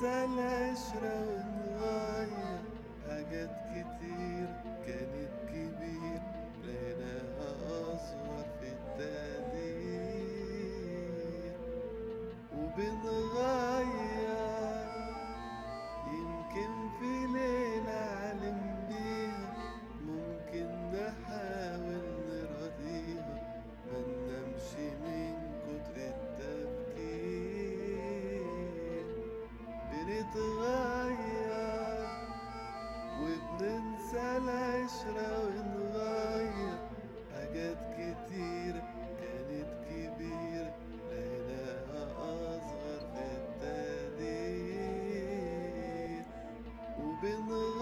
سنة عشرة وتغير حاجات كتير كانت نتغير وبننسى العشرة ونغير. حاجات كتير كانت كبير. لقيناها أصغر في التقدير. وبنغير